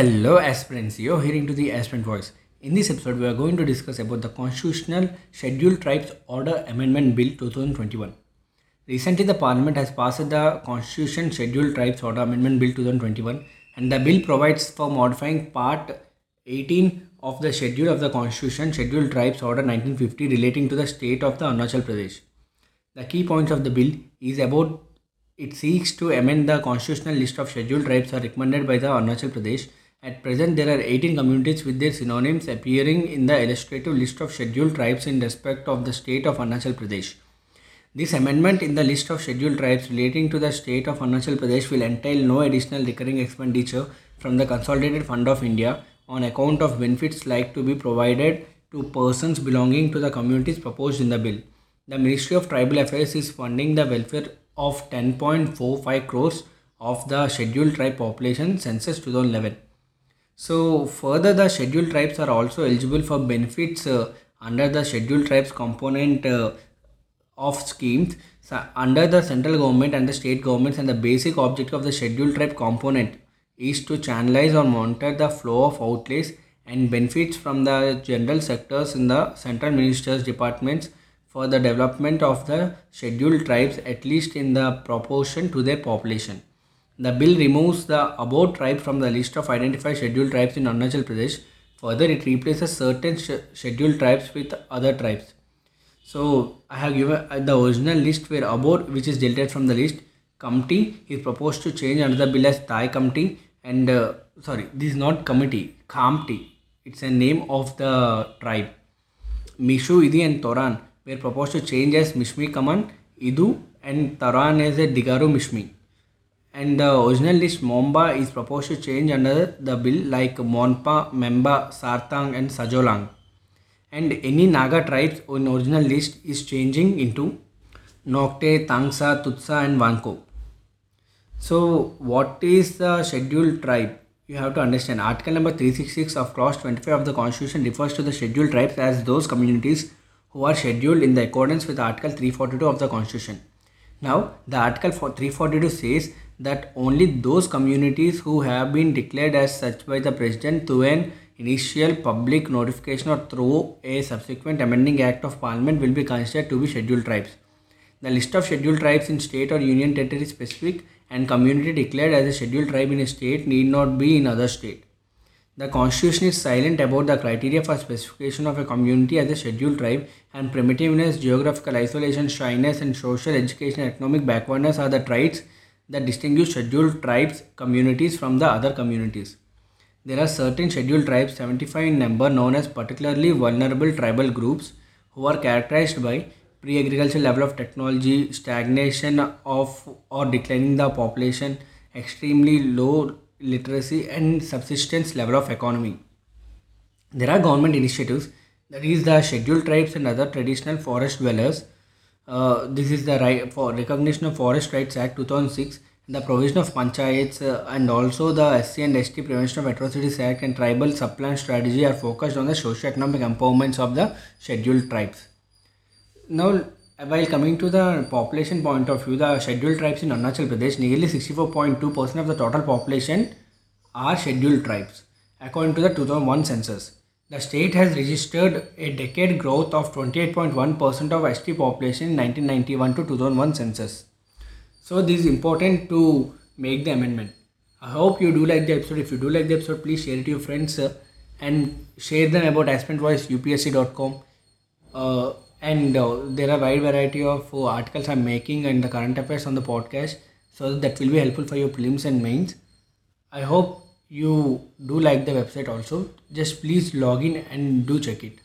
Hello aspirants, you're hearing to the aspirant voice. In this episode, we are going to discuss about the Constitutional Scheduled Tribes Order Amendment Bill 2021. Recently, the Parliament has passed the Constitution Scheduled Tribes Order Amendment Bill 2021 and the bill provides for modifying Part 18 of the Schedule of the Constitution Scheduled Tribes Order 1950 relating to the state of the Arunachal Pradesh. The key points of the bill is about it seeks to amend the constitutional list of scheduled tribes are recommended by the Arunachal Pradesh. At present, there are 18 communities with their synonyms appearing in the illustrative list of scheduled tribes in respect of the state of Arunachal Pradesh. This amendment in the list of scheduled tribes relating to the state of Arunachal Pradesh will entail no additional recurring expenditure from the Consolidated Fund of India on account of benefits like to be provided to persons belonging to the communities proposed in the bill. The Ministry of Tribal Affairs is funding the welfare of 10.45 crores of the scheduled tribe population census 2011. So further the scheduled tribes are also eligible for benefits uh, under the scheduled tribes component uh, of schemes so under the central government and the state governments and the basic objective of the scheduled tribe component is to channelize or monitor the flow of outlays and benefits from the general sectors in the central ministers departments for the development of the scheduled tribes at least in the proportion to their population. The bill removes the Abor tribe from the list of identified scheduled tribes in Arunachal Pradesh. Further, it replaces certain sch scheduled tribes with other tribes. So, I have given uh, the original list where Abor which is deleted from the list. Committee is proposed to change under the bill as Thai Committee and uh, sorry, this is not committee, Khamti. It's a name of the tribe. Mishmi, Idu and Taraon were proposed to change as Mishmi Kaman, Idu and Taraon as a Digaru Mishmi. And the original list Momba is proposed to change under the bill like Monpa, Memba, Sartang and Sajolang. And any Naga tribes on original list is changing into Nocte, Tangsa, Tutsa and Wancho. So what is the scheduled tribe? You have to understand article number 366 of clause 25 of the constitution refers to the scheduled tribes as those communities who are scheduled in the accordance with Article 342 of the Constitution. Now, the Article 342 says that only those communities who have been declared as such by the President through an initial public notification or through a subsequent amending act of parliament will be considered to be scheduled tribes. The list of scheduled tribes in state or union territory specific and community declared as a scheduled tribe in a state need not be in other state. The constitution is silent about the criteria for specification of a community as a scheduled tribe and primitiveness, geographical isolation, shyness and social, education economic backwardness are the traits that distinguish scheduled tribes communities from the other communities. There are certain scheduled tribes, 75 in number, known as particularly vulnerable tribal groups who are characterized by pre-agricultural level of technology, stagnation of or declining the population, extremely low literacy and subsistence level of economy. There are government initiatives that is the scheduled tribes and other traditional forest dwellers. Uh, this is the right for recognition of Forest Rights Act 2006 the provision of panchayats uh, and also the SC and ST Prevention of Atrocities Act and Tribal Sub-Plan Strategy are focused on the socio-economic empowerments of the scheduled tribes. Now, while coming to the population point of view, the scheduled tribes in Arunachal Pradesh, nearly 64.2% of the total population are scheduled tribes, according to the 2001 census. The state has registered a decade growth of 28.1% of ST population in 1991 to 2001 census. So this is important to make the amendment. I hope you do like the episode. If you do like the episode, please share it to your friends and share them about aspirantvoiceupsc.com. Uh, and uh, there are wide variety of uh, articles I'm making and the current affairs on the podcast. So that will be helpful for your prelims and mains. I hope you do like the website also. Just please log in and do check it.